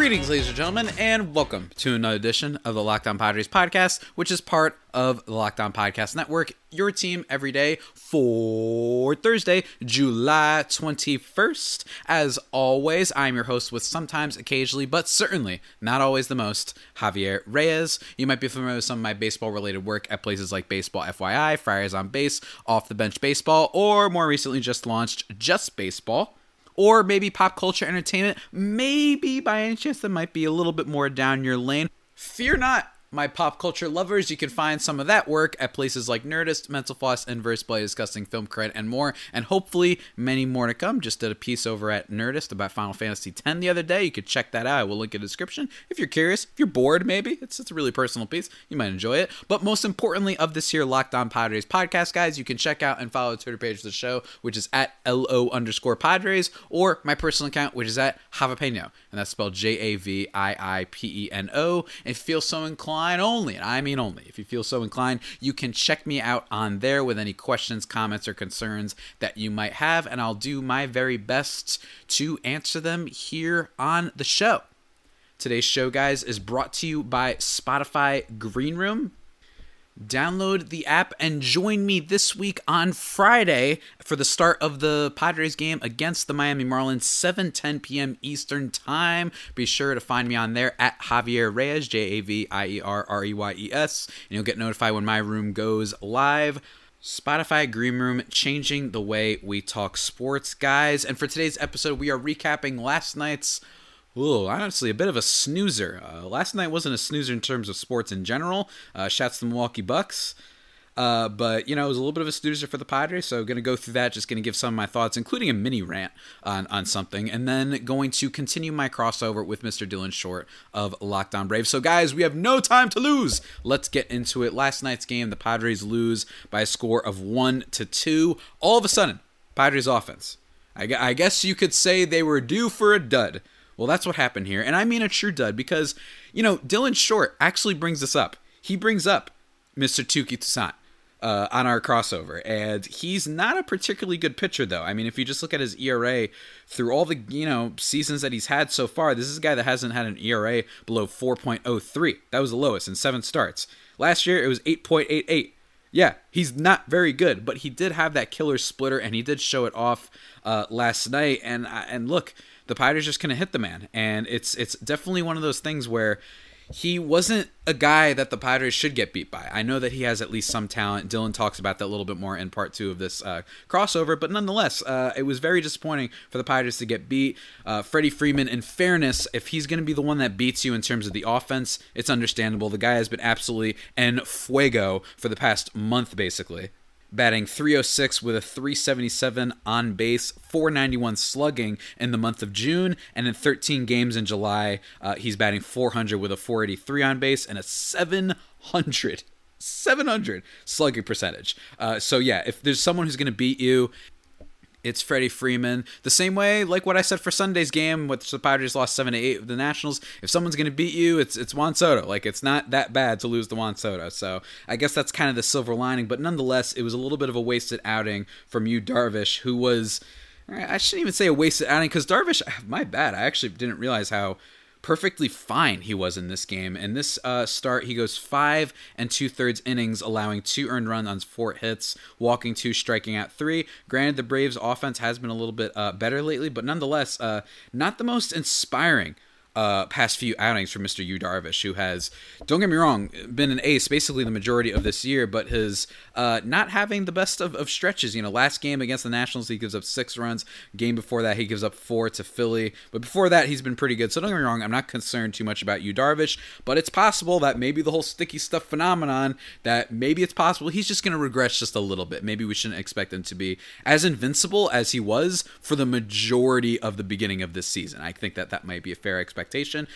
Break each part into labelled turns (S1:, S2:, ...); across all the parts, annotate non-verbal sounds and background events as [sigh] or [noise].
S1: Greetings, ladies and gentlemen, and welcome to another edition of the Locked On Padres podcast, which is part of the Locked On Podcast Network, your team every day for Thursday, July 21st. As always, I'm your host with sometimes, occasionally, but certainly not always the most, Javier Reyes. You might be familiar with some of my baseball related work at places like Baseball FYI, Friars on Base, Off the Bench Baseball, or more recently just launched Just Baseball or maybe pop culture entertainment. Maybe by any chance that might be a little bit more down your lane. Fear not, my pop culture lovers, you can find some of that work at places like Nerdist, Mental Floss, Inverse Play, discussing film credit and more, and hopefully many more to come. Just did a piece over at Nerdist about Final Fantasy X the other day. You could check that out. I will link in the description if you're curious. If you're bored, maybe it's it's a really personal piece. You might enjoy it. But most importantly, of this here Locked On Padres podcast, guys, you can check out and follow the Twitter page of the show, which is at lo underscore Padres, or my personal account, which is at Javapeno, and that's spelled J A V I I P E N O. And feel so inclined only, and I mean only, if you feel so inclined, you can check me out on there with any questions, comments, or concerns that you might have, and I'll do my very best to answer them here on the show. Today's show, guys, is brought to you by Spotify Green Room. Download the app and join me this week on Friday for the start of the Padres game against the Miami Marlins, 7:10 p.m. Eastern Time. Be sure to find me on there at Javier Reyes, J A V I E R R E Y E S, and you'll get notified when my room goes live. Spotify Green Room changing the way we talk sports, guys. And for today's episode, we are recapping last night's Ooh, honestly, a bit of a snoozer. Uh, last night wasn't a snoozer in terms of sports in general. Uh, shouts to the Milwaukee Bucks. Uh, but, you know, it was a little bit of a snoozer for the Padres, so going to go through that, just going to give some of my thoughts, including a mini rant on, on something, and then going to continue my crossover with Mr. Dylan Short of Locked On Brave. So, guys, we have no time to lose. Let's get into it. Last night's game, the Padres lose by a score of 1 to 2. All of a sudden, Padres offense. I, I guess you could say they were due for a dud. Well, that's what happened here. And I mean a true dud because, you know, Dylan Short actually brings this up. He brings up Mr. Touki Toussaint uh, on our crossover. And he's not a particularly good pitcher, though. I mean, if you just look at his ERA through all the, you know, seasons that he's had so far, this is a guy that hasn't had an ERA below 4.03. That was the lowest in seven starts. Last year, it was 8.88. Yeah, he's not very good, but he did have that killer splitter, and he did show it off uh, last night. And and look, the Padres just gonna hit the man, and it's it's definitely one of those things where he wasn't a guy that the Padres should get beat by. I know that he has at least some talent. Dylan talks about that a little bit more in part two of this uh, crossover, but nonetheless, uh, it was very disappointing for the Padres to get beat. Uh, Freddie Freeman, in fairness, if he's going to be the one that beats you in terms of the offense, it's understandable. The guy has been absolutely en fuego for the past month, basically batting 306 with a 377 on base, 491 slugging in the month of June, and in 13 games in July, uh, he's batting 400 with a 483 on base and a 700. 700 slugging percentage. Uh, so yeah, if there's someone who's going to beat you, it's Freddie Freeman. The same way, like what I said for Sunday's game, with the Padres lost seven to eight with the Nationals. If someone's going to beat you, it's it's Juan Soto. Like it's not that bad to lose to Juan Soto. So I guess that's kind of the silver lining. But nonetheless, it was a little bit of a wasted outing from Yu, Darvish, who was. I shouldn't even say a wasted outing because Darvish. My bad. I actually didn't realize how perfectly fine he was in this game. In this uh, start, he goes five and two thirds innings, allowing two earned runs on four hits, walking two, striking out three. Granted, the Braves' offense has been a little bit uh, better lately, but nonetheless, uh, not the most inspiring uh, past few outings for Mr. Yu Darvish, who has, don't get me wrong, been an ace basically the majority of this year, but his uh, not having the best of, of stretches. You know, last game against the Nationals, he gives up six runs. Game before that, he gives up four to Philly. But before that, he's been pretty good. So don't get me wrong, I'm not concerned too much about Yu Darvish, but it's possible that maybe the whole sticky stuff phenomenon, that maybe it's possible he's just going to regress just a little bit. Maybe we shouldn't expect him to be as invincible as he was for the majority of the beginning of this season. I think that that might be a fair expectation expectation.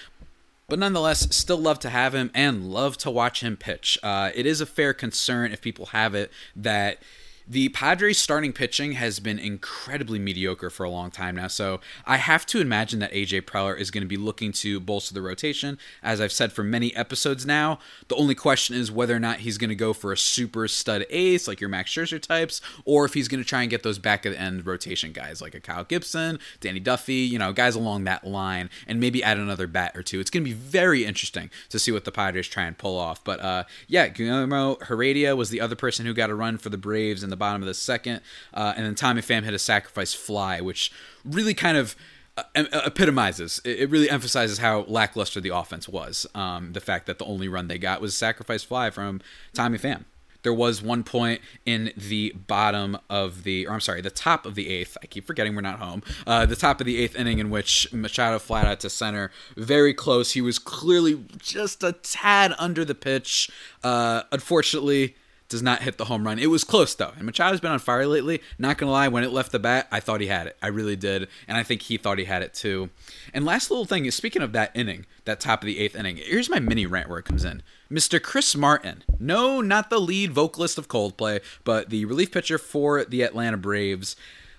S1: But nonetheless, still love to have him and love to watch him pitch. Uh, it is a fair concern if people have it that the Padres starting pitching has been incredibly mediocre for a long time now. So I have to imagine that AJ Preller is going to be looking to bolster the rotation. As I've said for many episodes now, the only question is whether or not he's going to go for a super stud ace like your Max Scherzer types, or if he's going to try and get those back of the end rotation guys like a Kyle Gibson, Danny Duffy, you know, guys along that line, and maybe add another bat or two. It's going to be very interesting to see what the Padres try and pull off. But uh, yeah, Guillermo Heredia was the other person who got a run for the Braves in the bottom of the second, uh, and then Tommy Pham hit a sacrifice fly, which really kind of uh, epitomizes it really emphasizes how lackluster the offense was um, the fact that the only run they got was a sacrifice fly from tommy pham there was one point in the bottom of the, or I'm sorry, the top of the eighth. I keep forgetting we're not home. Uh, the top of the eighth inning in which Machado flat out to center, very close. He was clearly just a tad under the pitch. Uh, unfortunately, does not hit the home run. It was close though, and Machado's been on fire lately. Not gonna lie, when it left the bat, I thought he had it. I really did, and I think he thought he had it too. And last little thing is, speaking of that inning, that top of the eighth inning, here's my mini rant where it comes in. Mr. Chris Martin, no, not the lead vocalist of Coldplay, but the relief pitcher for the Atlanta Braves.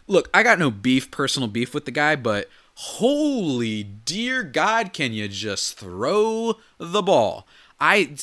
S1: Look, I got no beef, personal beef with the guy, but holy dear God, can you just throw the ball? I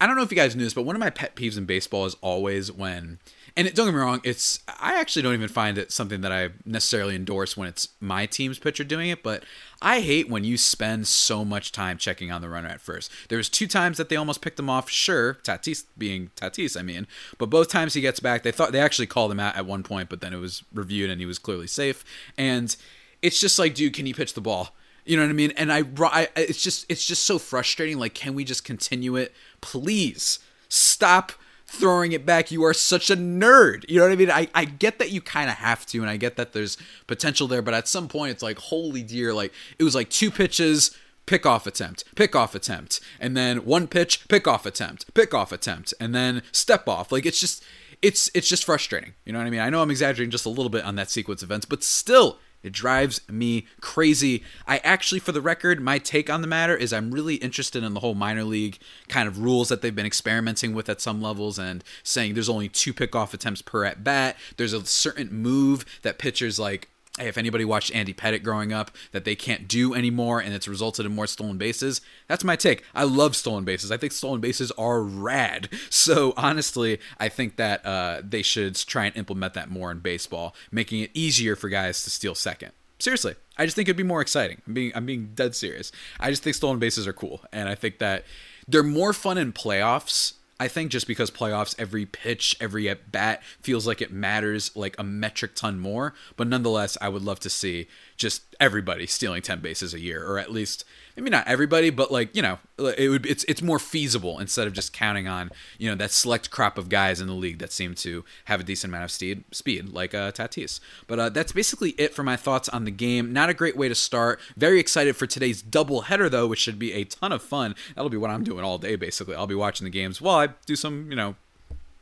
S1: I don't know if you guys knew this, but one of my pet peeves in baseball is always when, and it, don't get me wrong, it's I actually don't even find it something that I necessarily endorse when it's my team's pitcher doing it, but I hate when you spend so much time checking on the runner at first. There was two times that they almost picked him off. Sure, Tatis being Tatis, I mean, but both times he gets back, they thought they actually called him out at one point, but then it was reviewed and he was clearly safe. And it's just like, dude, can you pitch the ball? You know what I mean? And I, I, it's just it's just so frustrating. Like, can we just continue it, please? Stop throwing it back. You are such a nerd. You know what I mean? I, I get that you kind of have to, and I get that there's potential there, but at some point it's like, holy dear, like it was like two pitches, pick off attempt, pick off attempt, and then one pitch, pick off attempt, pick off attempt, and then step off. Like it's just it's it's just frustrating. You know what I mean? I know I'm exaggerating just a little bit on that sequence of events, but still it drives me crazy. I actually, for the record, my take on the matter is I'm really interested in the whole minor league kind of rules that they've been experimenting with at some levels and saying there's only two pickoff attempts per at bat. There's a certain move that pitchers like hey, if anybody watched Andy Pettitte growing up, that they can't do anymore and it's resulted in more stolen bases. That's my take. I love stolen bases. I think stolen bases are rad. [laughs] So honestly, I think that uh, they should try and implement that more in baseball, making it easier for guys to steal second. Seriously, I just think it'd be more exciting. I'm being I'm being dead serious. I just think stolen bases are cool, and I think that they're more fun in playoffs I think just because playoffs, every pitch, every at bat feels like it matters like a metric ton more. But nonetheless, I would love to see just everybody stealing 10 bases a year, or at least maybe not everybody, but like you know, it would it's it's more feasible instead of just counting on you know that select crop of guys in the league that seem to have a decent amount of speed, speed like uh, Tatis. But uh, that's basically it for my thoughts on the game. Not a great way to start. Very excited for today's double header though, which should be a ton of fun. That'll be what I'm doing all day basically. I'll be watching the games while I do some you know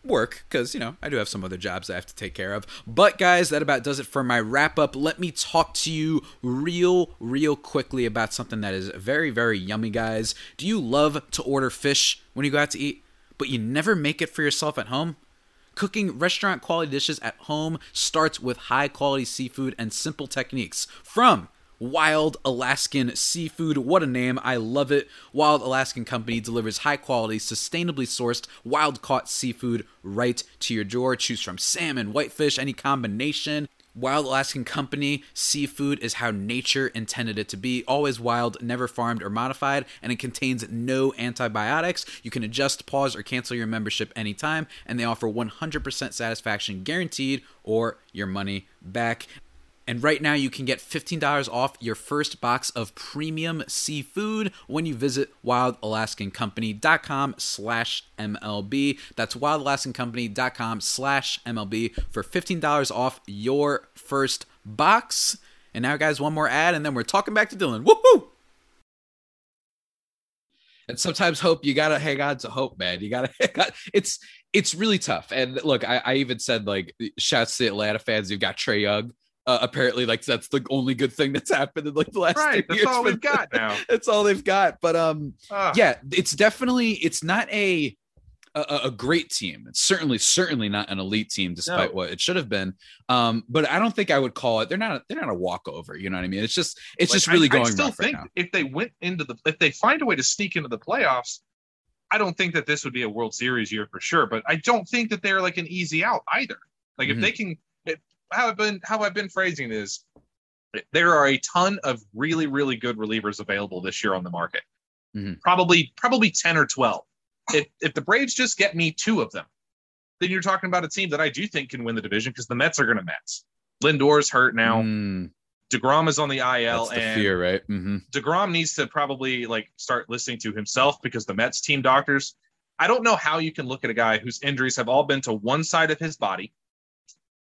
S1: work because you know i do have some other jobs i have to take care of. But guys that about does it for my wrap up let me talk to you real real quickly about something that is very very yummy guys. Do you love to order fish when you go out to eat but you never make it for yourself at home? Cooking restaurant quality dishes at home starts with high quality seafood and simple techniques from Wild Alaskan Seafood. What a name. I love it. Wild Alaskan Company delivers high quality, sustainably sourced, wild caught seafood right to your door. Choose from salmon, whitefish, any combination. Wild Alaskan Company seafood is how nature intended it to be. Always wild, never farmed or modified, and it contains no antibiotics. You can adjust, pause, or cancel your membership anytime, and they offer 100% satisfaction guaranteed or your money back. And right now you can get $15 off your first box of premium seafood when you visit wildalaskancompany.com slash MLB. That's wildalaskancompany.com slash MLB for $15 off your first box. And now, guys, one more ad, and then we're talking back to Dylan. Woohoo! And sometimes hope you gotta hang on to hope, man. You gotta. [laughs] It's it's really tough. And look, I, I even said like shouts to Atlanta fans. You've got Trae Young uh, apparently, like that's the only good thing that's happened in like the last
S2: right. That's
S1: years.
S2: all we've got now. [laughs]
S1: that's all they've got. But um, uh. yeah, it's definitely it's not a a, a great team. It's certainly certainly not an elite team, despite no. what it should have been. Um, but I don't think I would call it. They're not. They're not a walkover. You know what I mean? It's just it's like, just really I, going. I still think right
S2: if they went into the if they find a way to sneak into the playoffs, I don't think that this would be a World Series year for sure. But I don't think that they're like an easy out either. Like mm-hmm. if they can, how I've been how I've been phrasing is, there are a ton of really really good relievers available this year on the market. Mm-hmm. Probably probably ten or twelve if if the Braves just get me two of them, then you're talking about a team that I do think can win the division because the Mets are going to Mets. Lindor's hurt now. Mm. Degrom is on the IL,
S1: That's the
S2: and
S1: fear, right? Mm-hmm.
S2: Degrom needs to probably like start listening to himself because the Mets team doctors. I don't know how you can look at a guy whose injuries have all been to one side of his body,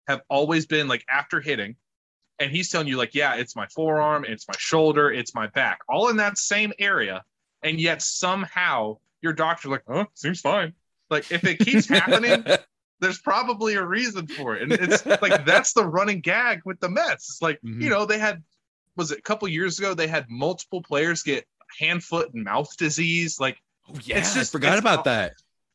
S2: have always been like after hitting, and he's telling you like, yeah, it's my forearm, it's my shoulder, it's my back, all in that same area, and yet somehow your doctor like, oh, seems fine. Like if it keeps happening, [laughs] there's probably a reason for it. And it's like that's the running gag with the Mets. It's like, mm-hmm. you know, they had was it a couple years ago, they had multiple players get hand, foot, and mouth disease. Like
S1: oh, yeah, it's just I forgot about that.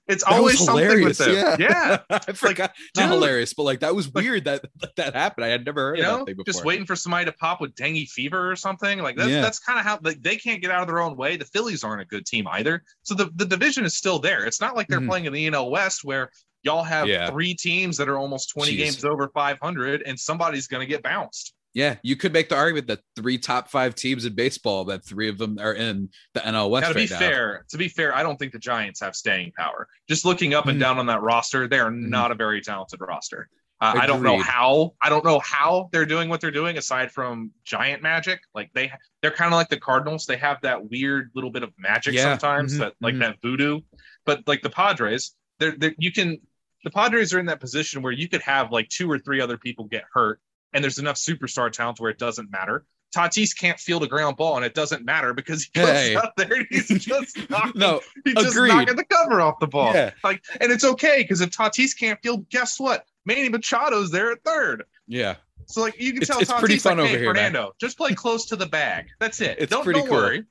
S2: It's that always something with them. Yeah, yeah. [laughs]
S1: I forgot. Like, Not dude, hilarious, but like that was weird that that happened. I had never heard you know, of that thing before.
S2: Just waiting for somebody to pop with dengue fever or something. Like that's yeah. that's kind of how like they can't get out of their own way. The Phillies aren't a good team either. So the, the division is still there. It's not like they're mm. playing in the NL West where y'all have yeah. three teams that are almost 20 Jeez. games over 500 and somebody's going to get bounced.
S1: Yeah, you could make the argument that three top five teams in baseball, that three of them are in the NL West.
S2: Now, to
S1: right
S2: be
S1: now.
S2: fair, to be fair, I don't think the Giants have staying power. Just looking up and down on that roster, they are mm-hmm. not a very talented roster. Uh, I don't know how. I don't know how they're doing what they're doing aside from giant magic. Like they, they're kind of like the Cardinals. They have that weird little bit of magic yeah. sometimes, mm-hmm. that like mm-hmm. that voodoo. But like the Padres, they're, they're you can. The Padres are in that position where you could have like two or three other people get hurt and there's enough superstar talent where it doesn't matter. Tatis can't field a ground ball, and it doesn't matter because he goes hey. out there and he's [laughs] just knocking, no, he's just knocking the cover off the ball. Yeah. Like, and it's okay because if Tatis can't field, guess what? Manny Machado's there at third.
S1: Yeah.
S2: So like you can it's, tell it's Tatis pretty fun like, over hey, here, Fernando, man. just play close to the bag. That's it. It's don't, pretty don't cool. worry.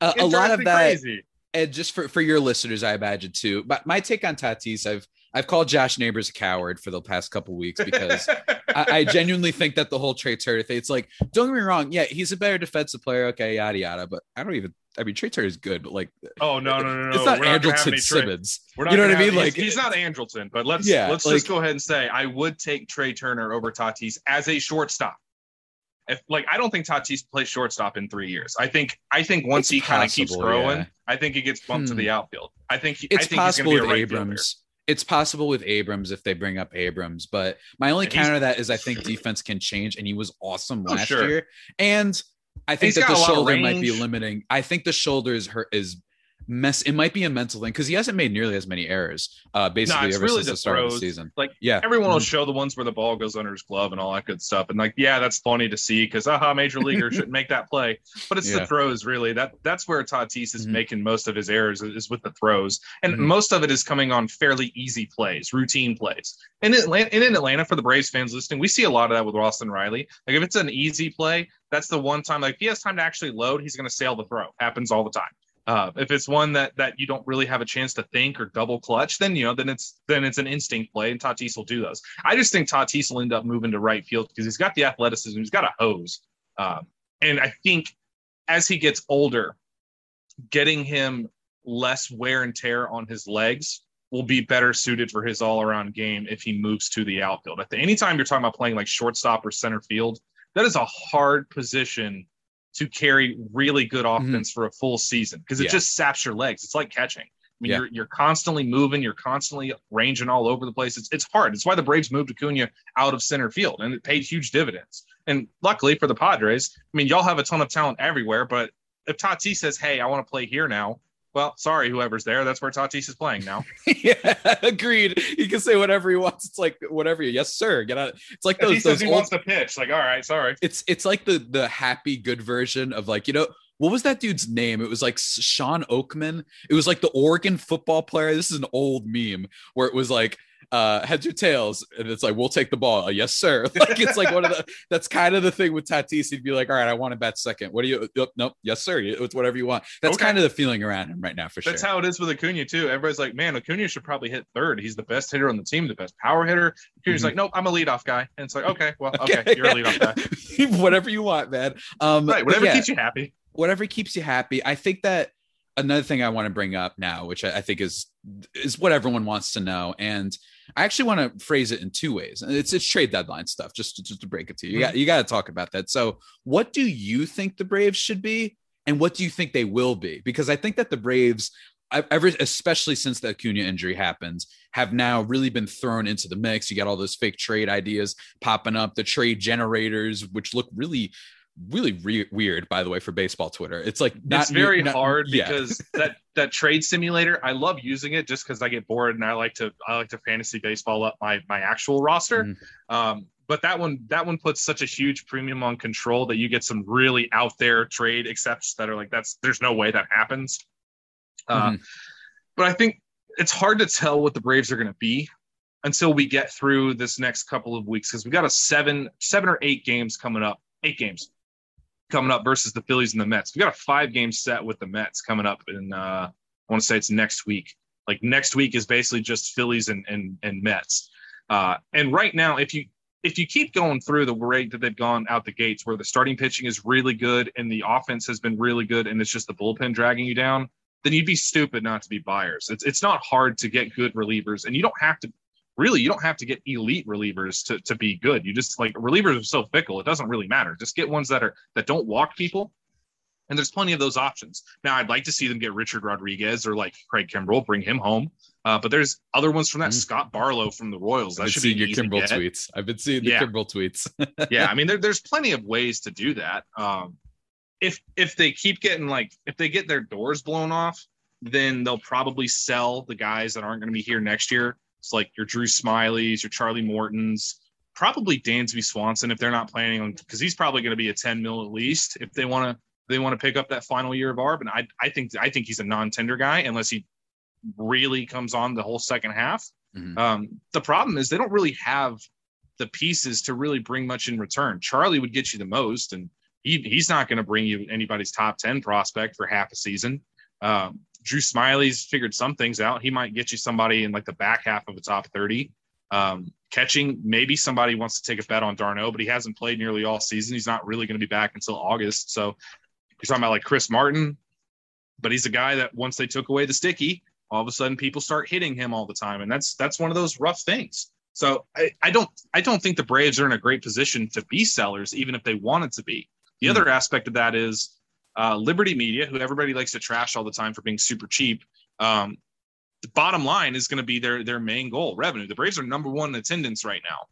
S1: Uh, a lot of that, crazy. and just for for your listeners, I imagine too. But my take on Tatis, I've I've called Josh Neighbors a coward for the past couple weeks because I, I, genuinely think that the whole Trea Turner thing. It's like, don't get me wrong, yeah, he's a better defensive player, okay, yada yada. But I don't even. I mean, Trea Turner is good, but like,
S2: oh no, no, no, no,
S1: it's not We're Andrelton not Simmons. you know what I mean? Like,
S2: he's, he's, not Andrelton, but let's yeah, let's like, just go ahead and say I would take Trea Turner over Tatis as a shortstop. If like I don't think Tatis plays shortstop in three years. I think I think once he kind of keeps growing, yeah. I think he gets bumped hmm. to the outfield. I think he,
S1: it's
S2: I think
S1: possible
S2: he's with
S1: right Abrams. Fielder it's possible with Abrams if they bring up Abrams, but my only counter to that is I think defense can change, and he was awesome oh, last sure. year. And I think that the shoulder might be limiting. I think the shoulder is hurt is mess. It might be a mental thing because he hasn't made nearly as many errors, uh, basically ever really since the, the start throws. of the season.
S2: Like, yeah, everyone will mm-hmm. show the ones where the ball goes under his glove and all that good stuff. And like, yeah, that's funny to see because aha, major leaguer shouldn't make that play. But it's yeah. the throws, really. That that's where Tatis is mm-hmm. making most of his errors is with the throws, and mm-hmm. most of it is coming on fairly easy plays, routine plays. And in Atlanta, and in Atlanta, for the Braves fans listening, we see a lot of that with Austin Riley. Like if it's an easy play, that's the one time. Like if he has time to actually load, he's going to sail the throw. Happens all the time. Uh, if it's one that that you don't really have a chance to think or double clutch, then you know then it's then it's an instinct play, and Tatis will do those. I just think Tatis will end up moving to right field because he's got the athleticism, he's got a hose, um, and I think as he gets older, getting him less wear and tear on his legs will be better suited for his all-around game if he moves to the outfield. At the anytime you're talking about playing like shortstop or center field, that is a hard position to carry really good mm-hmm. offense mm-hmm. for a full season because it yeah. just saps your legs. It's like catching. I mean, yeah. you're you're constantly moving, you're constantly ranging all over the place. It's it's hard. It's why the Braves moved Acuna out of center field, and it paid huge dividends. And luckily for the Padres, I mean, y'all have a ton of talent everywhere. But if Tatis says, "Hey, I want to play here now," well, sorry, whoever's there. That's where Tatis is playing now. [laughs]
S1: yeah, agreed. He can say whatever he wants. It's like whatever. You, yes, sir. Get out. It's like those.
S2: he
S1: says
S2: he old... wants to pitch. Like, all right, sorry.
S1: It's it's like the the happy good version of like you know what was that dude's name? It was like Sean Oakman. It was like the Oregon football player. This is an old meme where it was like uh, heads or tails, and it's like we'll take the ball. Uh, yes, sir. [laughs] Like it's like one of the that's kind of the thing with Tatis. He'd be like, all right, I want to bat second. What do you? Nope, nope. Yes, sir. It's whatever you want. That's okay. kind of the feeling around him right now for
S2: that's
S1: sure.
S2: That's how it is with Acuna too. Everybody's like, man, Acuna should probably hit third. He's the best hitter on the team, the best power hitter. Acuna's mm-hmm. like, nope, I'm a leadoff guy, and it's like, okay, well, [laughs] okay, okay you're a leadoff
S1: guy. [laughs] whatever you want, man. Um,
S2: right, whatever yeah, keeps you happy.
S1: Whatever keeps you happy. I think that another thing I want to bring up now, which I, I think is is what everyone wants to know, and I actually want to phrase it in two ways. It's it's trade deadline stuff. Just to, just to break it to you, you got mm-hmm. you got to talk about that. So, what do you think the Braves should be, and what do you think they will be? Because I think that the Braves, ever especially since the Acuna injury happens, have now really been thrown into the mix. You got all those fake trade ideas popping up, the trade generators, which look really really re- weird by the way for baseball twitter it's like
S2: not, it's very not, hard yeah. because that that trade simulator i love using it just because i get bored and i like to i like to fantasy baseball up my my actual roster mm-hmm. um but that one that one puts such a huge premium on control that you get some really out there trade accepts that are like that's there's no way that happens uh, mm-hmm. but i think it's hard to tell what the braves are going to be until we get through this next couple of weeks because we got a seven seven or eight games coming up eight games coming up versus the Phillies and the Mets. We got a five game set with the Mets coming up and uh, I want to say it's next week. Like next week is basically just Phillies and and, and Mets. Uh, and right now, if you if you keep going through the rate that they've gone out the gates, where the starting pitching is really good and the offense has been really good, and it's just the bullpen dragging you down, then you'd be stupid not to be buyers. It's it's not hard to get good relievers, and you don't have to really you don't have to get elite relievers to, to be good. You just like relievers are so fickle, it doesn't really matter. Just get ones that are that don't walk people. And there's plenty of those options. Now I'd like to see them get Richard Rodriguez or like Craig Kimbrel, bring him home. Uh, but there's other ones from that. Mm. Scott Barlow from the Royals.
S1: That should be your Kimbrel tweets. I've been seeing the yeah. Kimbrel tweets. [laughs]
S2: yeah, I mean there, there's plenty of ways to do that. Um, if if they keep getting like if they get their doors blown off, then they'll probably sell the guys that aren't going to be here next year it's like your Drew Smylys, your Charlie Mortons, probably Dansby Swanson if they're not planning on because he's probably going to be a 10 mil at least if they want to they want to pick up that final year of ARB. And I I think I think he's a non-tender guy unless he really comes on the whole second half. Mm-hmm. Um, the problem is they don't really have the pieces to really bring much in return. Charlie would get you the most, and he, he's not going to bring you anybody's top 10 prospect for half a season. Um, Drew Smyly's figured some things out. He might get you somebody in like the back half of the top 30. Um, catching, maybe somebody wants to take a bet on d'Arnaud, but he hasn't played nearly all season. He's not really going to be back until August. So you're talking about like Chris Martin, but he's a guy that once they took away the sticky, all of a sudden people start hitting him all the time. And that's that's one of those rough things. So I, I don't I don't think the Braves are in a great position to be sellers, even if they wanted to be. The mm other aspect of that is uh, Liberty Media, who everybody likes to trash all the time for being super cheap, um, the bottom line is going to be their their main goal, revenue. The Braves are number one in attendance right now.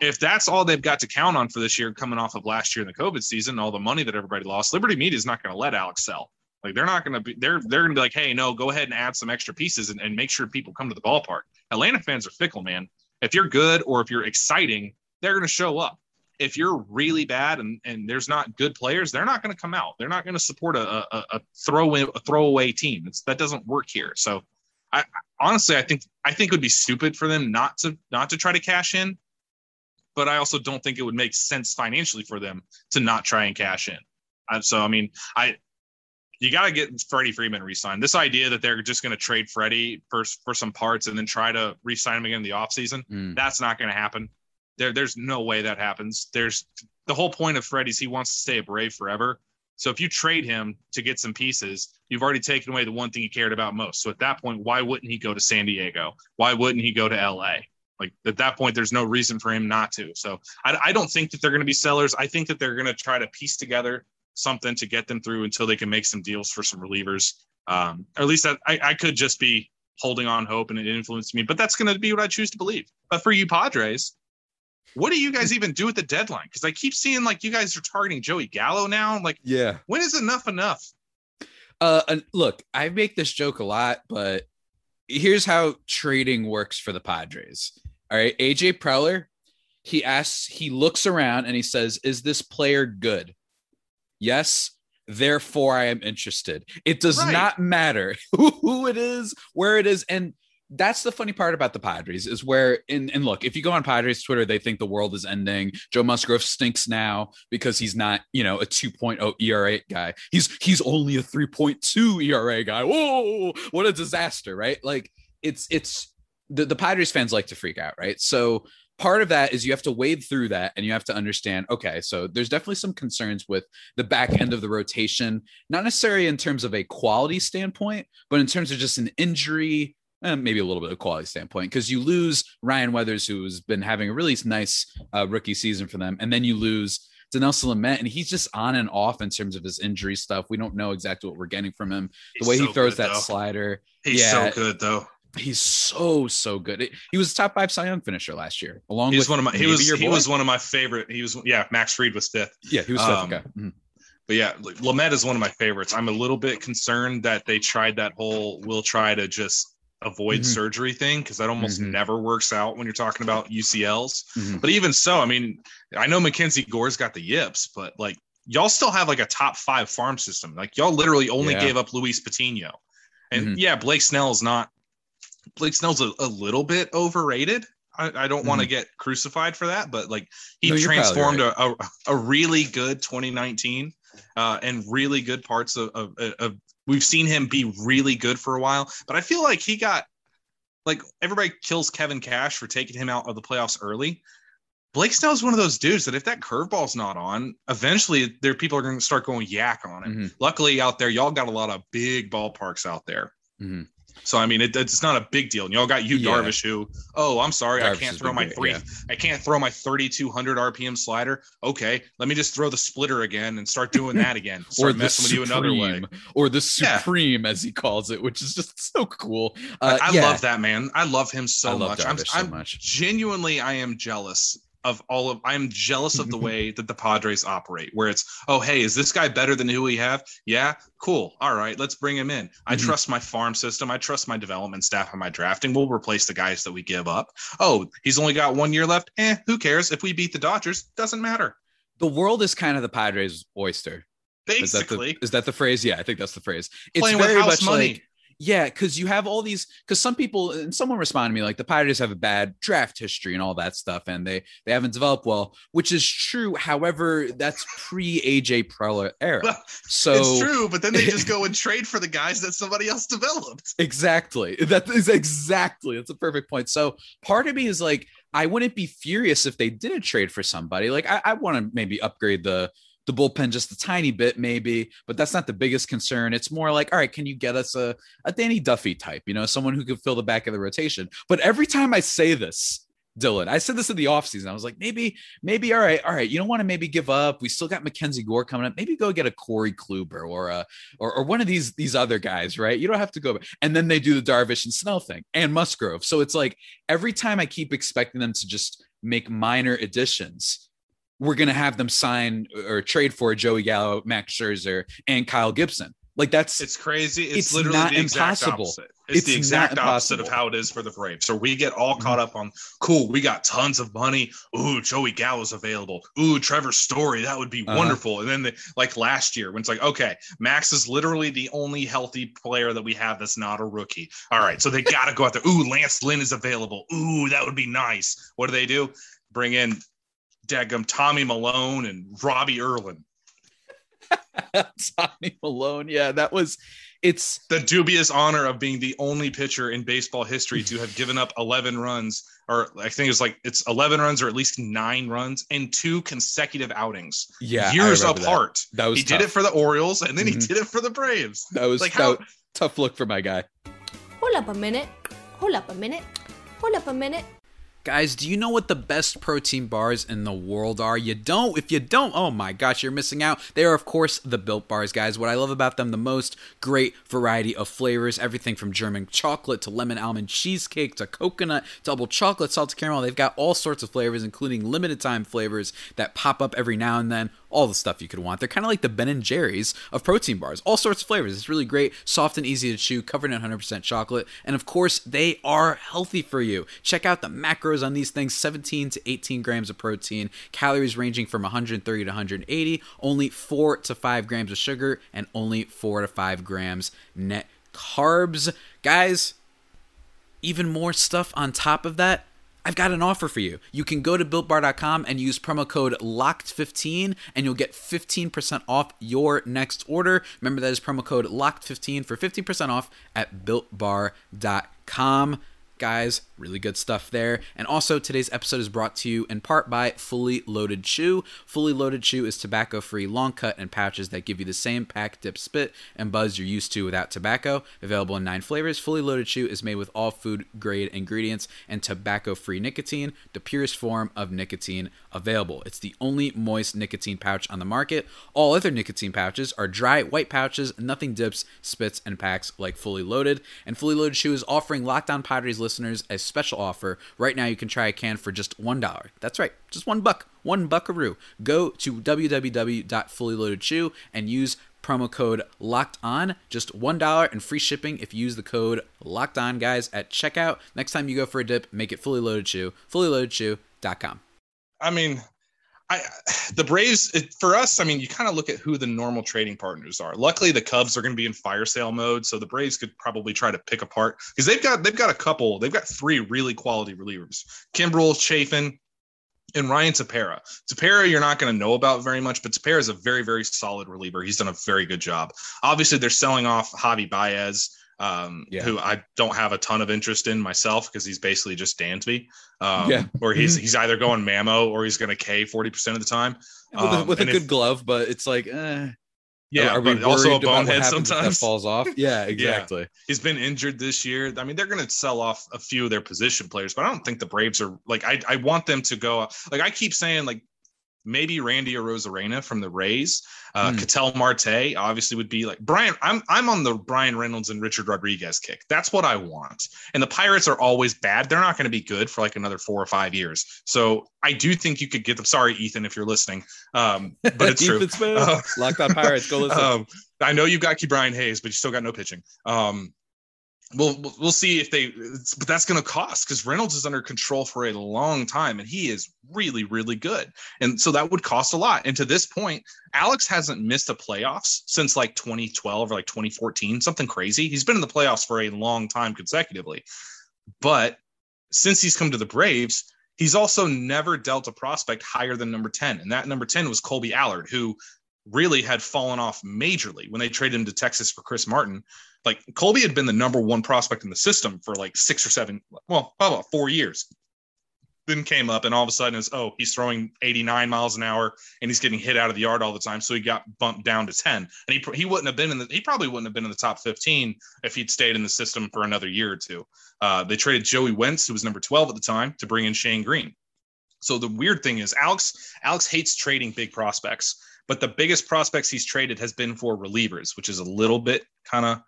S2: If that's all they've got to count on for this year, coming off of last year in the COVID season, all the money that everybody lost, Liberty Media is not going to let Alex sell. Like they're not going to be, they're they're going to be like, hey, no, go ahead and add some extra pieces and, and make sure people come to the ballpark. Atlanta fans are fickle, man. If you're good or if you're exciting, they're going to show up if you're really bad and, and there's not good players, they're not going to come out. They're not going to support a, a, a throw in, a throwaway team. It's, that doesn't work here. So, I honestly, I think I think it would be stupid for them not to not to try to cash in, but I also don't think it would make sense financially for them to not try and cash in. And so, I mean, I you got to get Freddie Freeman re-signed. This idea that they're just going to trade Freddie for for some parts and then try to re-sign him again in the offseason, mm. that's not going to happen. There, there's no way that happens. There's the whole point of Freddie's he wants to stay a Brave forever. So if you trade him to get some pieces, you've already taken away the one thing he cared about most. So at that point, why wouldn't he go to San Diego? Why wouldn't he go to LA? Like at that point, there's no reason for him not to. So I, I don't think that they're going to be sellers. I think that they're going to try to piece together something to get them through until they can make some deals for some relievers. Um, or at least that, I, I could just be holding on hope and it influenced me, but that's going to be what I choose to believe. But for you Padres, what do you guys even do at the deadline? Because I keep seeing like you guys are targeting Joey Gallo now. I'm Like,
S1: yeah,
S2: when is enough enough?
S1: Uh, look, I make this joke a lot, but here's how trading works for the Padres. All right, AJ Preller, he asks, he looks around and he says, "Is this player good?" Yes. Therefore, I am interested. It does right. not matter who, [laughs] who it is, where it is, and that's the funny part about the Padres is where and, and look, if you go on Padres Twitter, they think the world is ending. Joe Musgrove stinks now because he's not, you know, a 2.0 ERA guy. He's he's only a 3.2 ERA guy. Whoa, what a disaster, right? Like it's it's the, the Padres fans like to freak out, right? So part of that is you have to wade through that and you have to understand okay so there's definitely some concerns with the back end of the rotation not necessarily in terms of a quality standpoint but in terms of just an injury and maybe a little bit of quality standpoint because you lose ryan weathers who's been having a really nice uh, rookie season for them and then you lose Dinelson Lamet, and he's just on and off in terms of his injury stuff. We don't know exactly what we're getting from him. The way so he throws good, that though. slider,
S2: he's yeah, so good though.
S1: He's so so good. He was top five Cy Young finisher last year, along
S2: he's
S1: with
S2: one of my. He was he was one of my favorite. He was yeah. Max Fried was fifth.
S1: Yeah, he was fifth. Um, okay. Mm-hmm.
S2: But yeah, Lamet is one of my favorites. I'm a little bit concerned that they tried that whole we'll try to just avoid mm-hmm. surgery thing because that almost mm-hmm. never works out when you're talking about UCLs. Mm-hmm. But even so, I mean, I know Mackenzie Gore's got the yips, but like y'all still have like a top five farm system. Like y'all literally only yeah. gave up Luis Patino. And mm-hmm. yeah, Blake Snell is not Blake Snell's a, a little bit overrated. I, I don't mm-hmm. want to get crucified for that, but like he no, transformed right. a, a, a, really good 2019 uh, and really good parts of, of, of, we've seen him be really good for a while, but I feel like he got like everybody kills Kevin Cash for taking him out of the playoffs early. Blake Snell's one of those dudes that if that curveball's not on, eventually there people are going to start going yak on him. Mm-hmm. Luckily, out there, y'all got a lot of big ballparks out there. Mm-hmm. So I mean, it, it's not a big deal. And y'all got you yeah. Darvish, who, oh, I'm sorry, Darvish I can't throw my three, yeah. I can't throw my 3,200 RPM slider. Okay, let me just throw the splitter again and start doing that again. [laughs] Start
S1: or messing with you another way, or the supreme yeah. as he calls it, which is just so cool.
S2: Uh, I, I love that man. I love him so love much. I'm, so I'm much. genuinely, I am jealous of all of I'm jealous of the [laughs] way that the Padres operate, where it's, oh, hey, is this guy better than who we have? Yeah, cool. All right, let's bring him in. I mm-hmm. trust my farm system. I trust my development staff and my drafting. We'll replace the guys that we give up. Oh, he's only got one year left. Eh, who cares? If we beat the Dodgers, doesn't matter.
S1: The world is kind of the Padres' oyster.
S2: Basically.
S1: Is that the, is that the phrase? Yeah, I think that's the phrase. It's Playing very much money. like yeah, because you have all these. Because some people and someone responded to me like the Pirates have a bad draft history and all that stuff, and they they haven't developed well, which is true. However, that's pre AJ Preller era. Well, so
S2: it's true, but then they just go [laughs] and trade for the guys that somebody else developed.
S1: Exactly. That is exactly. That's a perfect point. So part of me is like, I wouldn't be furious if they did a trade for somebody. Like I, I want to maybe upgrade the the bullpen just a tiny bit, maybe, but that's not the biggest concern. It's more like, all right, can you get us a, a Danny Duffy type, you know, someone who could fill the back of the rotation? But every time I say this, Dylan, I said this in the offseason. I was like, maybe, maybe, all right, all right, you don't want to maybe give up. We still got Mackenzie Gore coming up. Maybe go get a Corey Kluber or a or, or one of these these other guys, right? You don't have to go. And then they do the Darvish and Snell thing and Musgrove. So it's like every time I keep expecting them to just make minor additions we're going to have them sign or trade for Joey Gallo, Max Scherzer, and Kyle Gibson. Like that's
S2: it's crazy. It's, it's literally not the exact impossible. opposite. It's, it's the exact opposite of how it is for the Braves. So we get all caught up on cool. We got tons of money. Ooh, Joey Gallo's available. Ooh, Trevor Story. That would be uh-huh. wonderful. And then the, like last year, when it's like, okay, Max is literally the only healthy player that we have that's not a rookie. All right, so they got to go out there. Ooh, Lance Lynn is available. Ooh, that would be nice. What do they do? Bring in Degum, Tommy Milone and Robbie Erlin. [laughs]
S1: Tommy Milone, yeah, that was it's
S2: the dubious honor of being the only pitcher in baseball history to have given up 11 runs or I think it's like it's 11 runs or at least 9 runs in two consecutive outings.
S1: Yeah.
S2: Years apart.
S1: That, that was
S2: He
S1: tough.
S2: did it for the Orioles and then mm-hmm. he did it for the Braves.
S1: That was like how tough look for my guy.
S3: Hold up a minute. Hold up a minute. Hold up a minute.
S1: Guys, do you know what the best protein bars in the world are? You don't? If you don't, oh my gosh, you're missing out. They are, of course, the Built Bars, guys. What I love about them the most, great variety of flavors. Everything from German chocolate to lemon almond cheesecake to coconut, double chocolate, salted caramel. They've got all sorts of flavors, including limited time flavors that pop up every now and then all the stuff you could want. They're kind of like the Ben and Jerry's of protein bars, all sorts of flavors. It's really great, soft and easy to chew, covered in 100% chocolate, and of course, they are healthy for you. Check out the macros on these things 17 to 18 grams of protein, calories ranging from 130 to 180, only 4 to 5 grams of sugar, and only 4 to 5 grams net carbs. Guys, even more stuff on top of that, I've got an offer for you. You can go to builtbar.com and use promo code LOCKED15 and you'll get 15% off your next order. Remember that is promo code LOCKED15 for 15% off at builtbar.com guys. Really good stuff there. And also, today's episode is brought to you in part by Fully Loaded Chew. Fully Loaded Chew is tobacco free, long cut, and pouches that give you the same pack, dip, spit, and buzz you're used to without tobacco. Available in nine flavors, Fully Loaded Chew is made with all food grade ingredients and tobacco free nicotine, the purest form of nicotine available. It's the only moist nicotine pouch on the market. All other nicotine pouches are dry, white pouches, nothing dips, spits, and packs like Fully Loaded. And Fully Loaded Chew is offering Locked On Padres listeners a special offer. Right now, you can try a can for just $1. That's right, just one buck, one buckaroo. Go to www.fullyloadedchew and use promo code locked on just one dollar and free shipping if you use the code locked on guys at checkout next time you go for a dip make it fully loaded chew fullyloadedchew.com
S2: I mean, I the Braves it, for us. I mean, you kind of look at who the normal trading partners are. Luckily, the Cubs are going to be in fire sale mode, so the Braves could probably try to pick apart because they've got they've got a couple. They've got three really quality relievers: Kimbrel, Chafin, and Ryan Tepera. Tepera, you're not going to know about very much, but Tepera is a very, very solid reliever. He's done a very good job. Obviously, they're selling off Javi Baez, um,
S1: Yeah.
S2: who I don't have a ton of interest in myself because he's basically just Dansby. Um,
S1: Yeah.
S2: Or he's he's either going Mammo or he's going to K 40% of the time.
S1: with, a,
S2: Um,
S1: with a good
S2: if-
S1: glove but it's like eh,
S2: Yeah,
S1: are we
S2: but also a
S1: worried about what
S2: bonehead sometimes.
S1: falls off [laughs] yeah exactly
S2: He's been injured this year. I mean, they're going to sell off a few of their position players, but I don't think the Braves are like. I, I want them to go. Like I keep saying, like maybe Randy Arozarena from the Rays, uh,
S1: Hmm.
S2: Ketel Marte obviously would be like Brian. I'm I'm on the Bryan Reynolds and Richard Rodriguez kick. That's what I want. And the Pirates are always bad. They're not going to be good for like another four or five years. So I do think you could get them. Sorry, Ethan, if you're listening, um, but it's [laughs] true.
S1: Smith,
S2: Uh,
S1: locked on pirates go listen [laughs]
S2: Um, I know you've got Ke'Bryan Hayes, but you still got no pitching. Um, we'll we'll- see if they, but that's going to cost because Reynolds is under control for a long time, and he is really really good, and so that would cost a lot. And to this point, Alex hasn't missed a playoffs since like 2012 or like 2014, something crazy. He's been in the playoffs for a long time consecutively, but since he's come to the Braves. He's also never dealt a prospect higher than number 10. And that number 10 was Kolby Allard, who really had fallen off majorly when they traded him to Texas for Chris Martin. Like Kolby had been the number one prospect in the system for like six or seven, well, about four years. Then came up, and all of a sudden, it's oh, he's throwing 89 miles an hour and he's getting hit out of the yard all the time. So he got bumped down to 10. And he, he wouldn't have been in the, he probably wouldn't have been in the top 15 if he'd stayed in the system for another year or two. Uh, they traded Joey Wentz, who was number 12 at the time, to bring in Shane Greene. So the weird thing is Alex Alex hates trading big prospects, but the biggest prospects he's traded has been for relievers, which is a little bit kind of